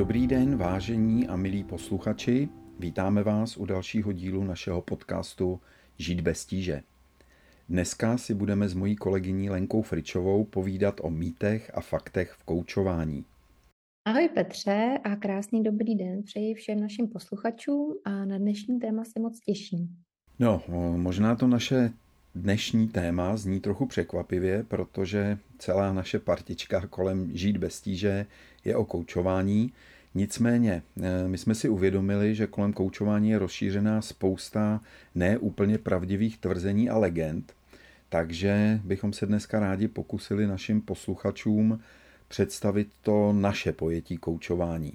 Dobrý den, vážení a milí posluchači. Vítáme vás u dalšího dílu našeho podcastu Žít bez tíže. Dneska si budeme s mojí kolegyní Lenkou Fričovou povídat o mýtech a faktech v koučování. Ahoj Petře a krásný dobrý den přeji všem našim posluchačům a na dnešní téma se moc těším. No, možná to naše dnešní téma zní trochu překvapivě, protože celá naše partička kolem Žít bez tíže je o koučování. Nicméně, eh, my jsme si uvědomili, že kolem koučování je rozšířená spousta neúplně pravdivých tvrzení a legend, takže bychom se dneska rádi pokusili našim posluchačům představit to naše pojetí koučování.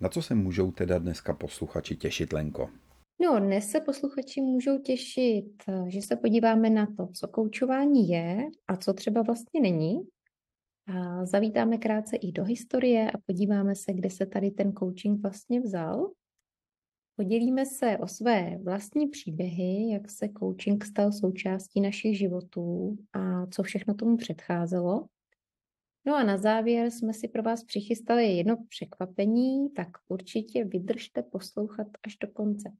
Na co se můžou teda dneska posluchači těšit, Lenko? No, dnes se posluchači můžou těšit, že se podíváme na to, co koučování je a co třeba vlastně není. A zavítáme krátce i do historie a podíváme se, kde se tady ten coaching vlastně vzal. Podělíme se o své vlastní příběhy, jak se coaching stal součástí našich životů a co všechno tomu předcházelo. No a na závěr jsme si pro vás přichystali jedno překvapení, tak určitě vydržte poslouchat až do konce.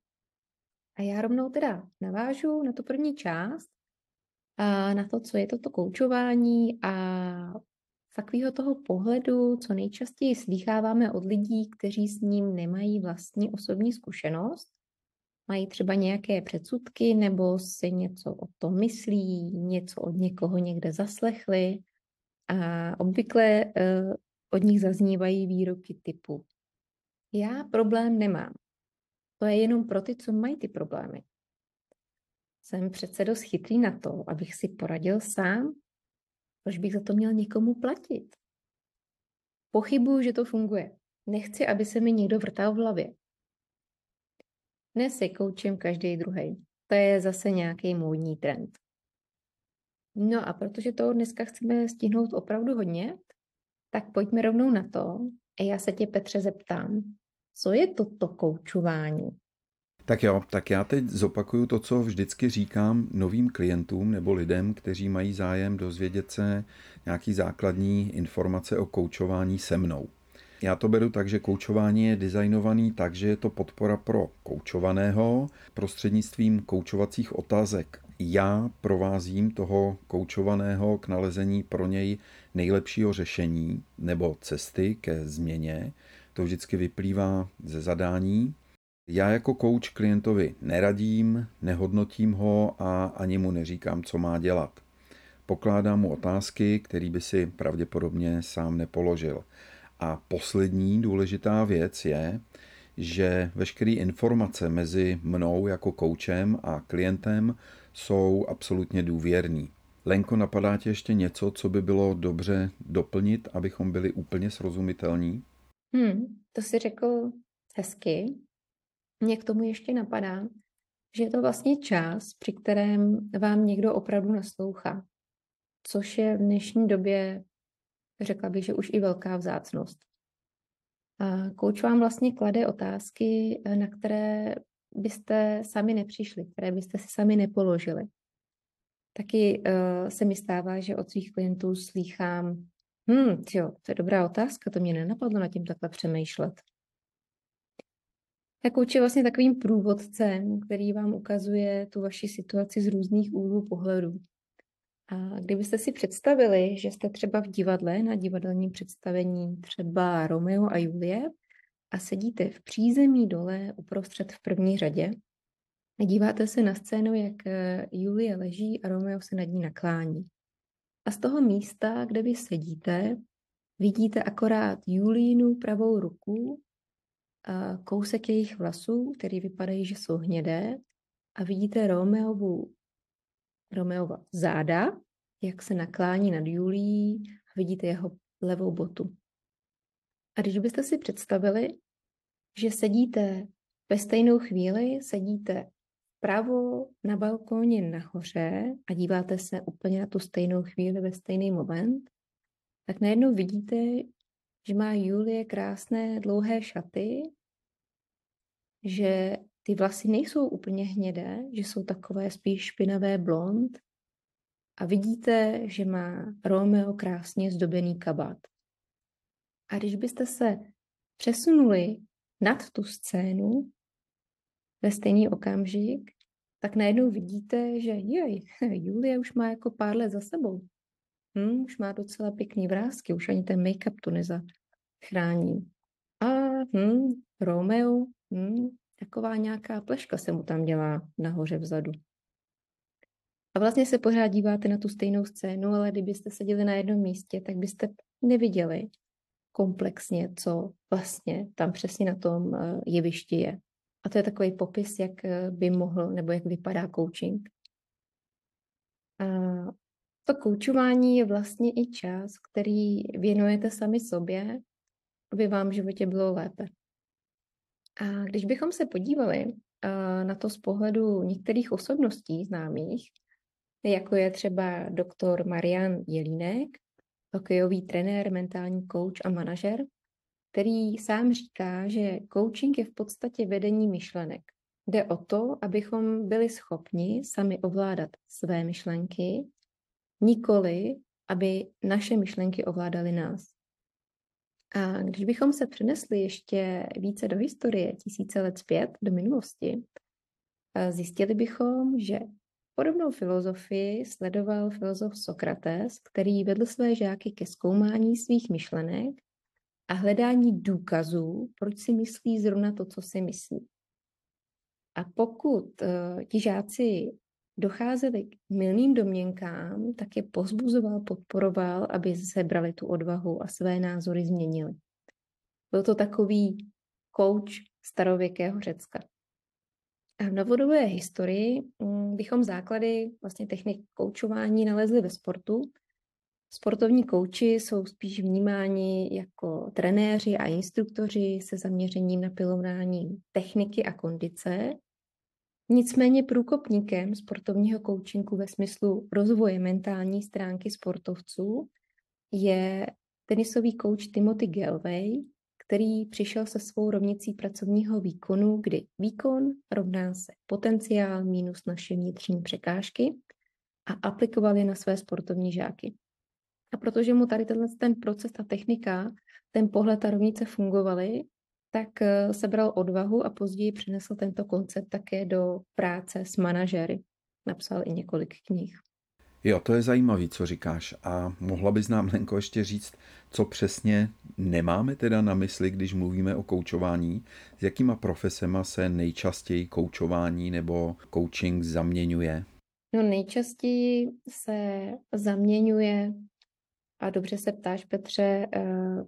A já rovnou teda navážu na tu první část, a na to, co je toto koučování a z takového toho pohledu, co nejčastěji slýcháváme od lidí, kteří s ním nemají vlastní osobní zkušenost, mají třeba nějaké předsudky nebo si něco o tom myslí, něco od někoho někde zaslechli a obvykle uh, od nich zaznívají výroky typu já problém nemám. To je jenom pro ty, co mají ty problémy. Jsem přece dost chytrý na to, abych si poradil sám. Proč bych za to měl někomu platit? Pochybuju, že to funguje. Nechci, aby se mi někdo vrtal v hlavě. Dnes je koučem každý druhý. To je zase nějaký módní trend. No a protože toho dneska chceme stihnout opravdu hodně, tak pojďme rovnou na to. A já se tě, Petře, zeptám, co je toto koučování? Tak jo, tak já teď zopakuju to, co vždycky říkám novým klientům nebo lidem, kteří mají zájem dozvědět se nějaký základní informace o koučování se mnou. Já to beru tak, že koučování je designovaný tak, že je to podpora pro koučovaného prostřednictvím koučovacích otázek. Já provázím toho koučovaného k nalezení pro něj nejlepšího řešení nebo cesty ke změně. To vždycky vyplývá ze zadání. Já jako kouč klientovi neradím, nehodnotím ho a ani mu neříkám, co má dělat. Pokládám mu otázky, které by si pravděpodobně sám nepoložil. A poslední důležitá věc je, že veškeré informace mezi mnou jako koučem a klientem jsou absolutně důvěrný. Lenko, napadá tě ještě něco, co by bylo dobře doplnit, abychom byli úplně srozumitelní? Hmm, to si řekl hezky. Mě k tomu ještě napadá, že je to vlastně čas, při kterém vám někdo opravdu naslouchá, což je v dnešní době, řekla bych, že už i velká vzácnost. A kouč vám vlastně klade otázky, na které byste sami nepřišli, které byste si sami nepoložili. Taky uh, se mi stává, že od svých klientů slýchám, hm, jo, to je dobrá otázka, to mě nenapadlo na tím takhle přemýšlet. Tak je vlastně takovým průvodcem, který vám ukazuje tu vaši situaci z různých úhlů pohledu. A kdybyste si představili, že jste třeba v divadle na divadelním představení třeba Romeo a Julie a sedíte v přízemí dole uprostřed v první řadě a díváte se na scénu, jak eh, Julie leží a Romeo se nad ní naklání. A z toho místa, kde vy sedíte, vidíte akorát Julínu pravou ruku kousek jejich vlasů, který vypadají, že jsou hnědé a vidíte Romeovu, Romeova záda, jak se naklání nad Julí a vidíte jeho levou botu. A když byste si představili, že sedíte ve stejnou chvíli, sedíte vpravo na balkóně nahoře a díváte se úplně na tu stejnou chvíli ve stejný moment, tak najednou vidíte, že má Julie krásné dlouhé šaty, že ty vlasy nejsou úplně hnědé, že jsou takové spíš špinavé blond a vidíte, že má Romeo krásně zdobený kabát. A když byste se přesunuli nad tu scénu ve stejný okamžik, tak najednou vidíte, že jej, Julie už má jako pár let za sebou. Hm, už má docela pěkný vrázky, už ani ten make-up to nezachrání. A hm, Romeo, hm, taková nějaká pleška se mu tam dělá nahoře vzadu. A vlastně se pořád díváte na tu stejnou scénu, ale kdybyste seděli na jednom místě, tak byste neviděli komplexně, co vlastně tam přesně na tom eh, jevišti je. A to je takový popis, jak eh, by mohl nebo jak vypadá coaching. To koučování je vlastně i čas, který věnujete sami sobě, aby vám v životě bylo lépe. A když bychom se podívali eh, na to z pohledu některých osobností známých, jako je třeba doktor Marian Jelínek, hokejový trenér, mentální coach a manažer, který sám říká, že coaching je v podstatě vedení myšlenek. Jde o to, abychom byli schopni sami ovládat své myšlenky, nikoli, aby naše myšlenky ovládaly nás. A když bychom se přenesli ještě více do historie, tisíce let zpět, do minulosti, zjistili bychom, že podobnou filozofii sledoval filozof Sokrates, který vedl své žáky ke zkoumání svých myšlenek a hledání důkazů, proč si myslí zrovna to, co si myslí. A pokud uh, ti žáci docházeli k milným domněnkám, tak je pozbuzoval, podporoval, aby sebrali tu odvahu a své názory změnili. Byl to takový kouč starověkého Řecka. A v novodobé historii mm, bychom základy vlastně technik koučování nalezli ve sportu, Sportovní kouči jsou spíš vnímáni jako trenéři a instruktoři se zaměřením na pilování techniky a kondice. Nicméně průkopníkem sportovního koučinku ve smyslu rozvoje mentální stránky sportovců je tenisový kouč Timothy Galway, který přišel se svou rovnicí pracovního výkonu, kdy výkon rovná se potenciál minus naše vnitřní překážky a aplikoval je na své sportovní žáky. A protože mu tady tenhle ten proces, ta technika, ten pohled, ta rovnice fungovaly, tak eh, sebral odvahu a později přinesl tento koncept také do práce s manažery. Napsal i několik knih. Jo, to je zajímavý, co říkáš. A mohla bys nám, Lenko, ještě říct, co přesně nemáme teda na mysli, když mluvíme o koučování? S jakýma profesema se nejčastěji koučování nebo coaching zaměňuje? No nejčastěji se zaměňuje a dobře se ptáš, Petře, eh,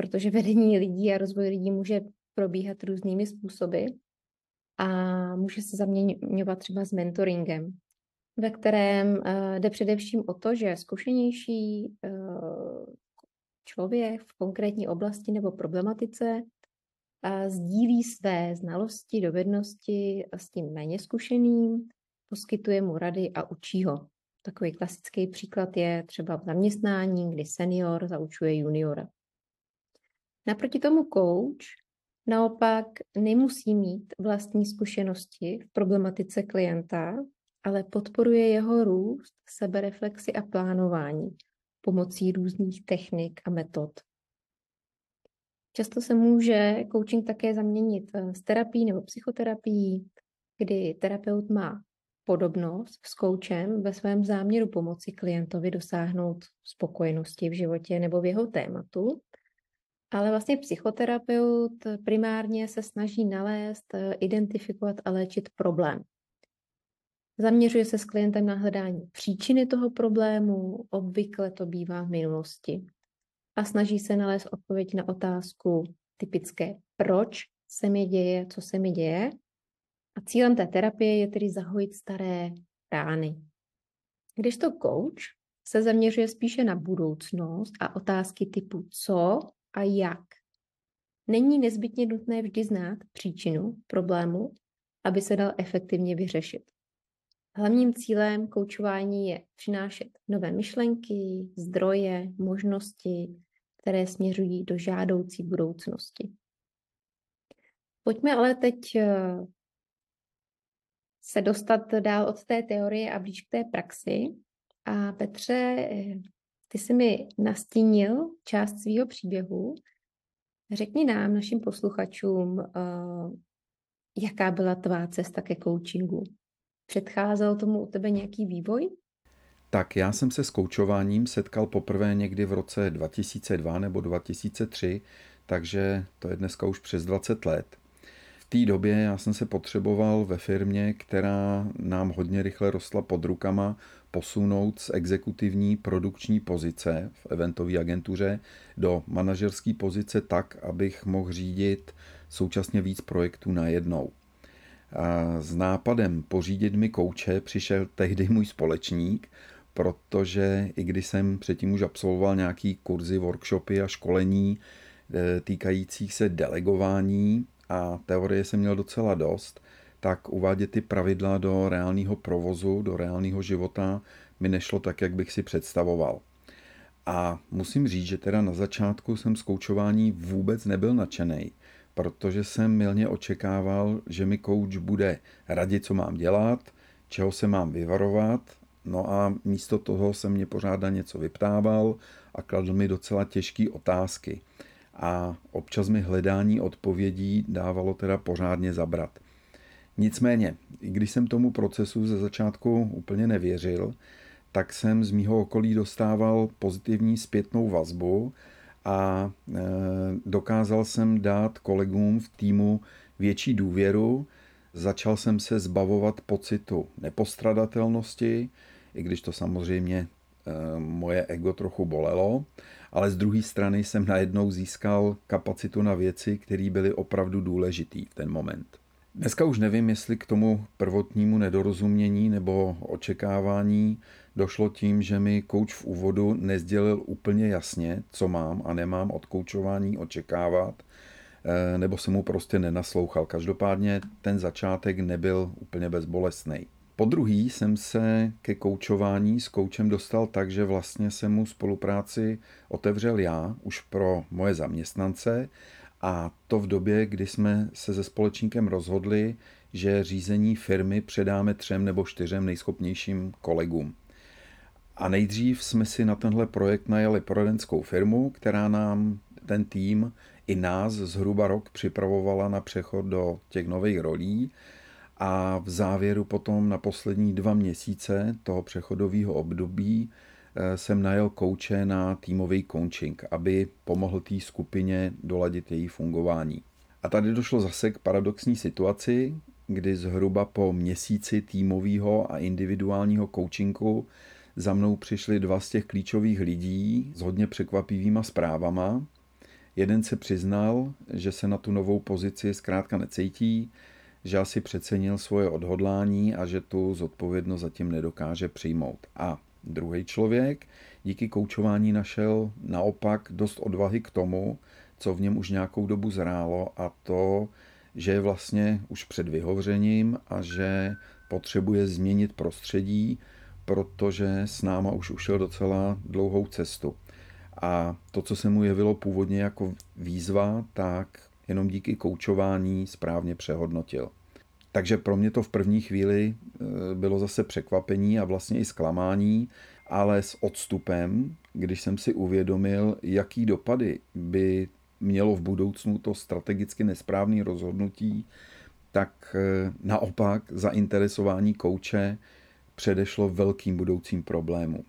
protože vedení lidí a rozvoj lidí může probíhat různými způsoby a může se zaměňovat třeba s mentoringem, ve kterém eh, jde především o to, že zkušenější eh, člověk v konkrétní oblasti nebo problematice sdílí své znalosti, dovednosti s tím méně zkušeným, poskytuje mu rady a učí ho. Takový klasický příklad je třeba v zaměstnání, kdy senior zaučuje juniora. Naproti tomu coach naopak nemusí mít vlastní zkušenosti v problematice klienta, ale podporuje jeho růst, sebereflexi a plánování pomocí různých technik a metod. Často se může coaching také zaměnit eh, s terapií nebo psychoterapií, kdy terapeut má podobnost s koučem ve svém záměru pomoci klientovi dosáhnout spokojenosti v životě nebo v jeho tématu. Ale vlastně psychoterapeut primárně se snaží nalézt, identifikovat a léčit problém. Zaměřuje se s klientem na hledání příčiny toho problému, obvykle to bývá v minulosti. A snaží se nalézt odpověď na otázku typické, proč se mi děje, co se mi děje, a cílem té terapie je tedy zahojit staré rány. Když to coach se zaměřuje spíše na budoucnost a otázky typu co a jak. Není nezbytně nutné vždy znát příčinu problému, aby se dal efektivně vyřešit. Hlavním cílem koučování je přinášet nové myšlenky, zdroje, možnosti, které směřují do žádoucí budoucnosti. Pojďme ale teď eh, se dostat dál od té teorie a blíž k té praxi. A Petře, ty jsi mi nastínil část svého příběhu, Řekni nám, našim posluchačům, uh, jaká byla tvá cesta ke coachingu? Předcházel tomu u tebe nějaký vývoj? Tak já jsem se s koučováním setkal poprvé někdy v roce 2002 nebo 2003, takže to je dneska už přes 20 let. Té době já jsem se potřeboval ve firmě, která nám hodně rychle rostla pod rukama, posunout z exekutivní produkční pozice v eventové agentuře do manažerské pozice tak, abych mohl řídit současně víc projektů najednou. A s nápadem pořídit mi kouče přišel tehdy můj společník, protože i když jsem předtím už absolvoval nějaký kurzy, workshopy a školení e, týkajících se delegování a teorie jsem měl docela dost, tak uvádět ty pravidla do reálného provozu, do reálného života mi nešlo tak, jak bych si představoval. A musím říct, že teda na začátku jsem z koučování vůbec nebyl nadšený, protože jsem milně očekával, že mi kouč bude radit, co mám dělat, čeho se mám vyvarovat, no a místo toho se mě pořád něco vyptával a kladl mi docela těžké otázky. A občas mi hledání odpovědí dávalo teda pořádně zabrat. Nicméně, i když jsem tomu procesu ze začátku úplně nevěřil, tak jsem z mýho okolí dostával pozitivní zpětnou vazbu a e, dokázal jsem dát kolegům v týmu větší důvěru. Začal jsem se zbavovat pocitu nepostradatelnosti, i když to samozřejmě e, moje ego trochu bolelo, ale z druhé strany jsem najednou získal kapacitu na věci, které byly opravdu důležitý v ten moment. Dneska už nevím, jestli k tomu prvotnímu nedorozumění nebo očekávání došlo tím, že mi kouč v úvodu nezdělil úplně jasně, co mám a nemám od koučování očekávat, eh, nebo se mu prostě nenaslouchal. Každopádně ten začátek nebyl úplně bezbolestný. Po druhý jsem se ke koučování s koučem dostal tak, že vlastně jsem mu spolupráci otevřel já už pro moje zaměstnance a to v době, kdy jsme se se společníkem rozhodli, že řízení firmy předáme třem nebo čtyřem nejschopnějším kolegům. A nejdřív jsme si na tenhle projekt najali poradenskou firmu, která nám ten tým i nás zhruba rok připravovala na přechod do těch nových rolí a v závěru potom na poslední dva měsíce toho přechodového období Eh, jsem najel kouče na týmový coaching, aby pomohl té skupině doladit její fungování. A tady došlo zase k paradoxní situaci, kdy zhruba po měsíci týmového a individuálního coachingu za mnou přišli dva z těch klíčových lidí s hodně překvapivýma zprávama. Jeden se přiznal, že se na tu novou pozici zkrátka necítí, že asi přecenil svoje odhodlání a že tu zodpovědnost zatím nedokáže přijmout. A Druhý člověk díky koučování našel naopak dost odvahy k tomu, co v něm už nějakou dobu zrálo a to, že je vlastně už před vyhořením a že potřebuje změnit prostředí, protože s náma už ušel docela dlouhou cestu. A to, co se mu jevilo původně jako výzva, tak jenom díky koučování správně přehodnotil. Takže pro mě to v první chvíli eh, bylo zase překvapení a vlastně i zklamání, ale s odstupem, když jsem si uvědomil, jaký dopady by mělo v budoucnu to strategicky nesprávné rozhodnutí, tak eh, naopak zainteresování kouče předešlo velkým budoucím problémům.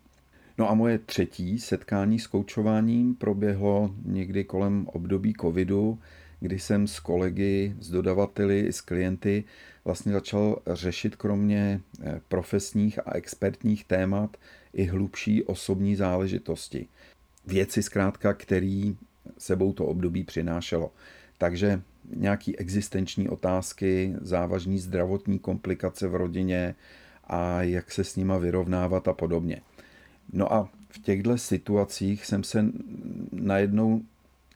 No a moje třetí setkání s koučováním proběhlo někdy kolem období covidu, kdy jsem s kolegy, s dodavateli, s klienty vlastně začal řešit kromě eh, profesních a expertních témat i hlubší osobní záležitosti. Věci zkrátka, který sebou to období přinášelo. Takže nějaký existenční otázky, závažní zdravotní komplikace v rodině a jak se s nima vyrovnávat a podobně. No a v těchto situacích jsem se najednou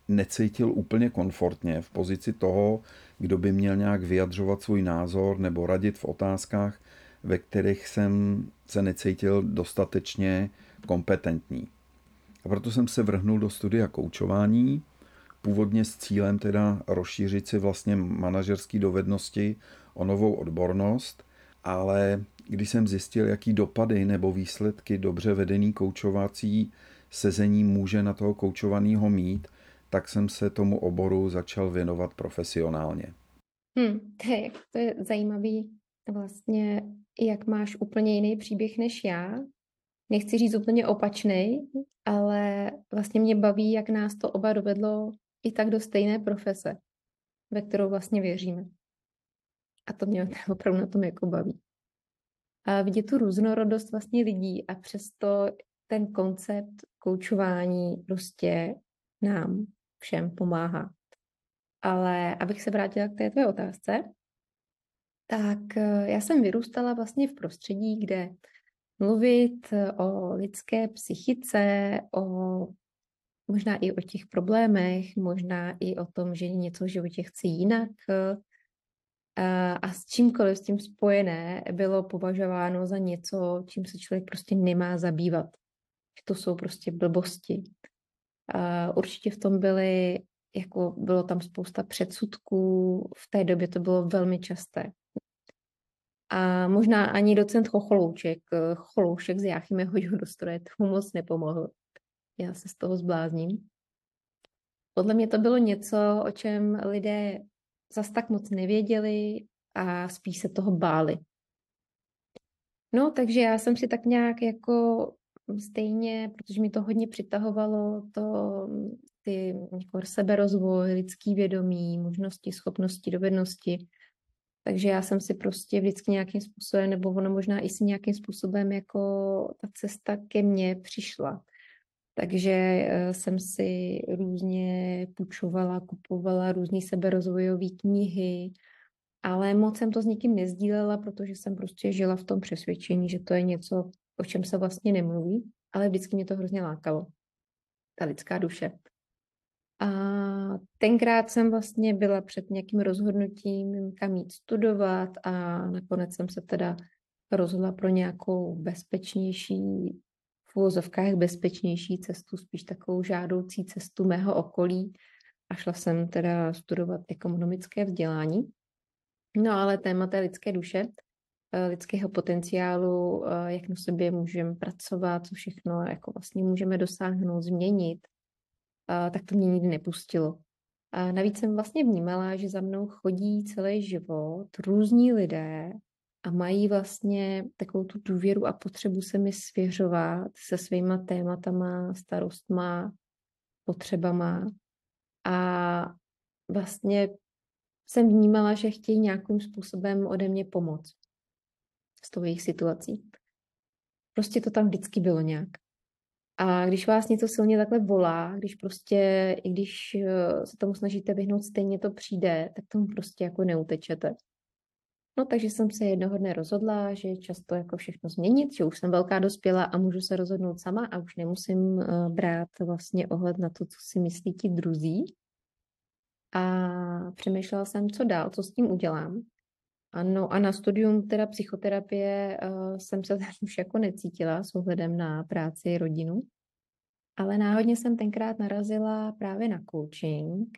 necítil úplně komfortně v pozici toho, kdo by měl nějak vyjadřovat svůj názor nebo radit v otázkách, ve kterých jsem se necítil dostatečně kompetentní. A proto jsem se vrhnul do studia koučování, původně s cílem teda rozšířit si vlastně manažerské dovednosti o novou odbornost, ale když jsem zjistil, jaký dopady nebo výsledky dobře vedený koučovací sezení může na toho koučovaného mít, tak jsem se tomu oboru začal věnovat profesionálně. Hmm, to, je, to je zajímavý vlastně, jak máš úplně jiný příběh než já. Nechci říct úplně opačný, ale vlastně mě baví, jak nás to oba dovedlo i tak do stejné profese, ve kterou vlastně věříme. A to mě opravdu na tom jako baví. A vidět tu různorodost vlastně lidí a přesto ten koncept koučování prostě nám všem pomáhá. Ale abych se vrátila k té tvé otázce, tak eh, já jsem vyrůstala vlastně v prostředí, kde mluvit o lidské psychice, o možná i o těch problémech, možná i o tom, že něco v životě chci jinak eh, a s čímkoliv s tím spojené bylo považováno za něco, čím se člověk prostě nemá zabývat. Že to jsou prostě blbosti. A určitě v tom byly, jako bylo tam spousta předsudků, v té době to bylo velmi časté. A možná ani docent Chocholouček, Choloušek z Jáchyme hodil do stroje, tomu moc nepomohl. Já se z toho zblázním. Podle mě to bylo něco, o čem lidé zas tak moc nevěděli a spíš se toho báli. No, takže já jsem si tak nějak jako stejně, protože mi to hodně přitahovalo, to ty jako seberozvoj, lidský vědomí, možnosti, schopnosti, dovednosti. Takže já jsem si prostě vždycky nějakým způsobem, nebo ono možná i si nějakým způsobem jako ta cesta ke mně přišla. Takže eh, jsem si různě půjčovala, kupovala různé seberozvojové knihy, ale moc jsem to s nikým nezdílela, protože jsem prostě žila v tom přesvědčení, že to je něco, o čem se vlastně nemluví, ale vždycky mě to hrozně lákalo, ta lidská duše. A tenkrát jsem vlastně byla před nějakým rozhodnutím, kam jít studovat a nakonec jsem se teda rozhodla pro nějakou bezpečnější v úvozovkách bezpečnější cestu, spíš takovou žádoucí cestu mého okolí a šla jsem teda studovat ekonomické vzdělání. No ale téma té lidské duše, lidského potenciálu, eh, jak na sobě můžeme pracovat, co všechno jako vlastně můžeme dosáhnout, změnit, eh, tak to mě nikdy nepustilo. A navíc jsem vlastně vnímala, že za mnou chodí celý život různí lidé a mají vlastně takovou tu důvěru a potřebu se mi svěřovat se svýma tématama, starostma, potřebama. A vlastně jsem vnímala, že chtějí nějakým způsobem ode mě pomoct s tou jejich situací. Prostě to tam vždycky bylo nějak. A když vás něco silně takhle volá, když prostě, i když eh, se tomu snažíte vyhnout, stejně to přijde, tak tomu prostě jako neutečete. No takže jsem se jednoho dne rozhodla, že často jako všechno změnit, že už jsem velká dospělá a můžu se rozhodnout sama a už nemusím uh, brát vlastně ohled na to, co si myslí ti druzí. A přemýšlela jsem, co dál, co s tím udělám. Ano, a na studium teda psychoterapie uh, jsem se už jako necítila s ohledem na práci, rodinu. Ale náhodně jsem tenkrát narazila právě na coaching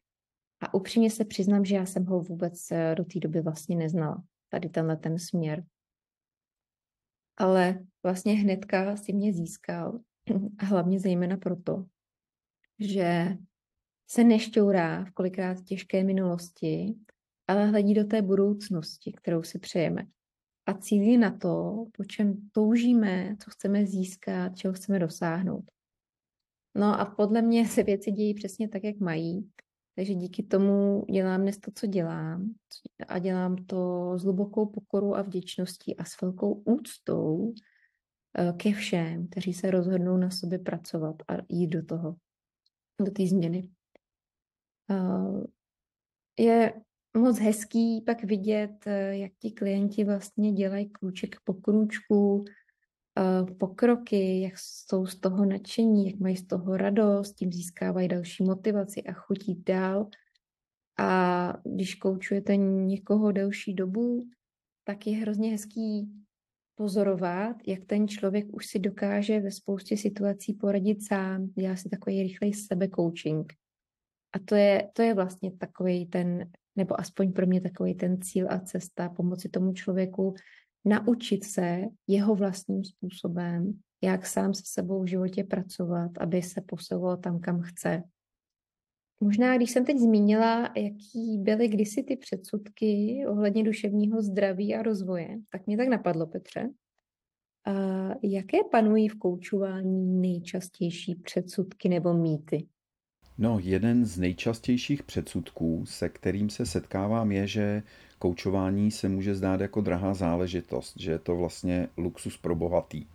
a upřímně se přiznám, že já jsem ho vůbec eh, do té doby vlastně neznala tady tenhle ten směr. Ale vlastně hnedka si mě získal a hlavně zejména proto, že se nešťourá v kolikrát těžké minulosti, ale hledí do té budoucnosti, kterou si přejeme. A cílí na to, po čem toužíme, co chceme získat, čeho chceme dosáhnout. No a podle mě se věci dějí přesně tak, jak mají. Takže díky tomu dělám dnes to, co dělám a dělám to s hlubokou pokorou a vděčností a s velkou úctou eh, ke všem, kteří se rozhodnou na sobě pracovat a jít do toho, do té změny. Eh, je moc hezký pak vidět, eh, jak ti klienti vlastně dělají krůček po krůčku, Eh, pokroky, jak jsou z toho nadšení, jak mají z toho radost, tím získávají další motivaci a chutí dál. A když koučujete někoho delší dobu, tak je hrozně hezký pozorovat, jak ten člověk už si dokáže ve spoustě situací poradit sám, dělá si takový rychlej coaching. A to je, to je vlastně takový ten, nebo aspoň pro mě takový ten cíl a cesta pomoci tomu člověku naučit se jeho vlastním způsobem, jak sám se sebou v životě pracovat, aby se posouval tam, kam chce. Možná, když jsem teď zmínila, jaký byly kdysi ty předsudky ohledně duševního zdraví a rozvoje, tak mě tak napadlo, Petře. A jaké panují v koučování nejčastější předsudky nebo mýty? No, jeden z nejčastějších předsudků, se kterým se setkávám, je, že koučování se může zdát jako drahá záležitost, že je to vlastně luxus pro bohatý.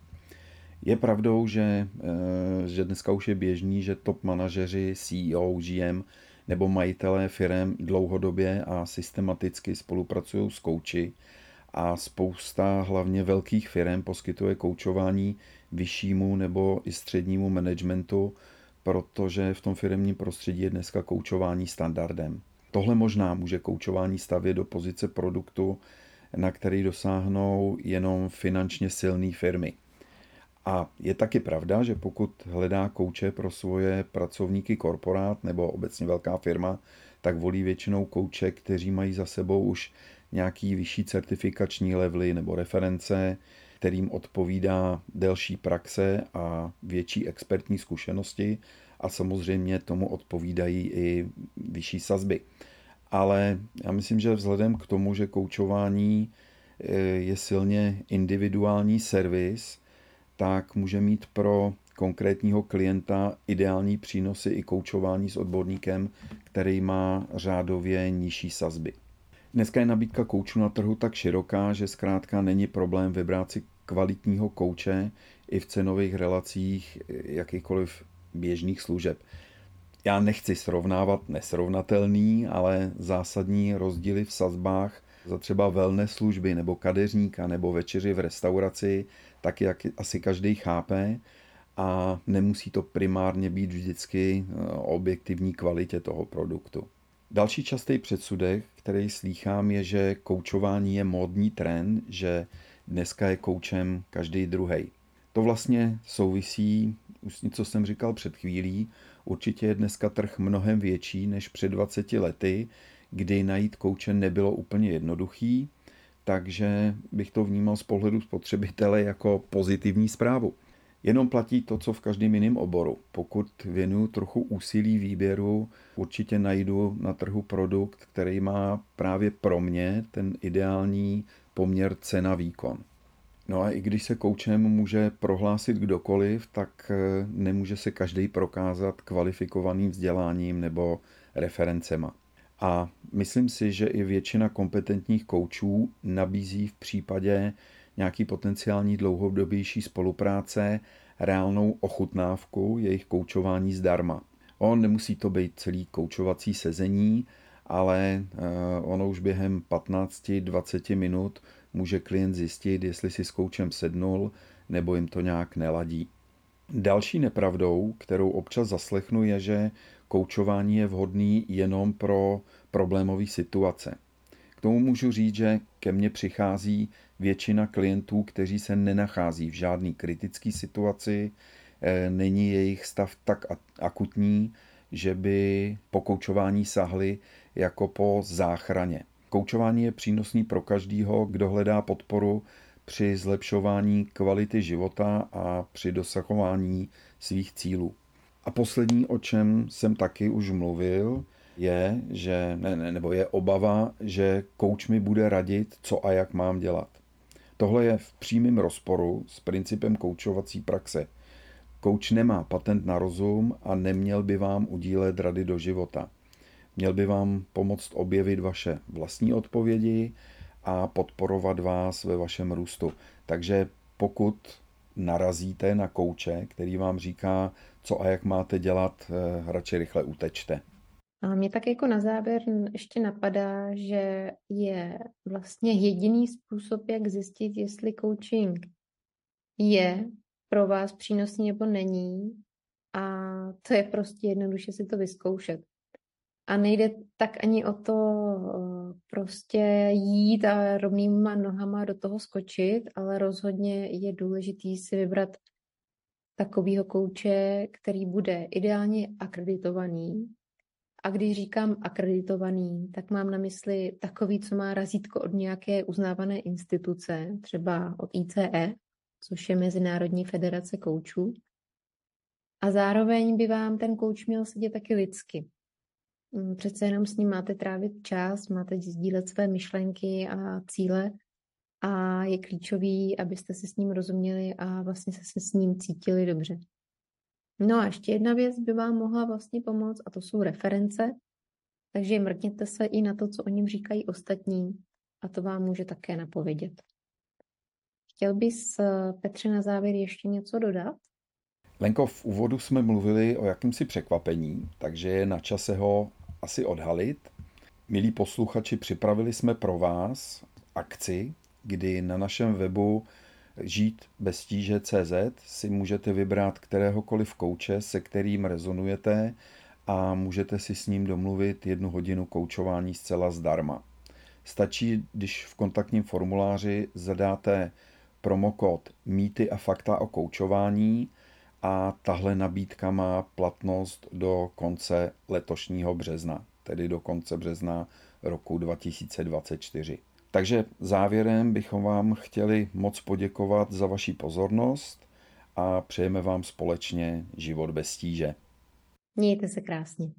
Je pravdou, že, eh, že dneska už je běžný, že top manažeři, CEO, GM nebo majitelé firm dlouhodobě a systematicky spolupracují s kouči a spousta hlavně velkých firm poskytuje koučování vyššímu nebo i střednímu managementu, protože v tom firmním prostředí je dneska koučování standardem. Tohle možná může koučování stavět do pozice produktu, na který dosáhnou jenom finančně silné firmy. A je taky pravda, že pokud hledá kouče pro svoje pracovníky korporát nebo obecně velká firma, tak volí většinou kouče, kteří mají za sebou už nějaký vyšší certifikační levely nebo reference, kterým odpovídá delší praxe a větší expertní zkušenosti a samozřejmě tomu odpovídají i vyšší sazby. Ale já myslím, že vzhledem k tomu, že koučování eh, je silně individuální servis, tak může mít pro konkrétního klienta ideální přínosy i koučování s odborníkem, který má řádově nižší sazby. Dneska je nabídka koučů na trhu tak široká, že zkrátka není problém vybrat si kvalitního kouče i v cenových relacích jakýchkoliv běžných služeb. Já nechci srovnávat nesrovnatelný, ale zásadní rozdíly v sazbách za třeba wellness služby nebo kadeřníka nebo večeři v restauraci, tak jak asi každý chápe a nemusí to primárně být vždycky o objektivní kvalitě toho produktu. Další častý předsudek, který slýchám, je, že koučování je módní trend, že dneska je koučem každý druhý. To vlastně souvisí už co jsem říkal před chvílí, určitě je dneska trh mnohem větší než před 20 lety, kdy najít kouče nebylo úplně jednoduchý, takže bych to vnímal z pohledu spotřebitele jako pozitivní zprávu. Jenom platí to, co v každém jiném oboru. Pokud věnuju trochu úsilí výběru, určitě najdu na trhu produkt, který má právě pro mě ten ideální poměr cena-výkon. No a i když se koučem může prohlásit kdokoliv, tak eh, nemůže se každý prokázat kvalifikovaným vzděláním nebo referencema. A myslím si, že i většina kompetentních koučů nabízí v případě nějaký potenciální dlouhodobější spolupráce reálnou ochutnávku jejich koučování zdarma. On nemusí to být celý koučovací sezení, ale eh, ono už během 15-20 minut může klient zjistit, jestli si s koučem sednul nebo jim to nějak neladí. Další nepravdou, kterou občas zaslechnu, je, že koučování je vhodný jenom pro problémové situace. K tomu můžu říct, že ke mně přichází většina klientů, kteří se nenachází v žádné kritické situaci, eh, není jejich stav tak akutní, že by po koučování sahli jako po záchraně. Koučování je přínosný pro každýho, kdo hledá podporu při zlepšování kvality života a při dosahování svých cílů. A poslední, o čem jsem taky už mluvil, je, že, ne, ne, nebo je obava, že kouč mi bude radit, co a jak mám dělat. Tohle je v přímém rozporu s principem koučovací praxe. Kouč nemá patent na rozum a neměl by vám udílet rady do života. Měl by vám pomoct objevit vaše vlastní odpovědi a podporovat vás ve vašem růstu. Takže pokud narazíte na kouče, který vám říká, co a jak máte dělat, eh, radši rychle utečte. A mě tak jako na závěr ještě napadá, že je vlastně jediný způsob, jak zjistit, jestli coaching je pro vás přínosný nebo není. A to je prostě jednoduše si to vyzkoušet. A nejde tak ani o to eh, prostě jít a rovnýma nohama do toho skočit, ale rozhodně je důležitý si vybrat takovýho kouče, který bude ideálně akreditovaný. A když říkám akreditovaný, tak mám na mysli takový, co má razítko od nějaké uznávané instituce, třeba od ICE, což je Mezinárodní federace koučů. A zároveň by vám ten kouč měl sedět taky lidsky. Mm, přece jenom s ním máte trávit čas, máte sdílet své myšlenky a cíle a je klíčový, abyste se s ním rozuměli a vlastně se s ním cítili dobře. No a ještě jedna věc by vám mohla vlastně pomoct a to jsou reference, takže mrkněte se i na to, co o něm říkají ostatní a to vám může také napovědět. Chtěl bys, eh, Petře, na závěr ještě něco dodat? Lenko, v úvodu jsme mluvili o jakýmsi překvapení, takže je na čase ho asi odhalit. Milí posluchači, připravili jsme pro vás akci, kdy na našem webu žít bez tíže CZ si můžete vybrat kteréhokoliv kouče, se kterým rezonujete a můžete si s ním domluvit jednu hodinu koučování zcela zdarma. Stačí, když v kontaktním formuláři zadáte promokód Mýty a fakta o koučování a tahle nabídka má platnost do konce letošního března, tedy do konce března roku 2024. Takže závěrem bychom vám chtěli moc poděkovat za vaši pozornost a přejeme vám společně život bez tíže. Mějte se krásně.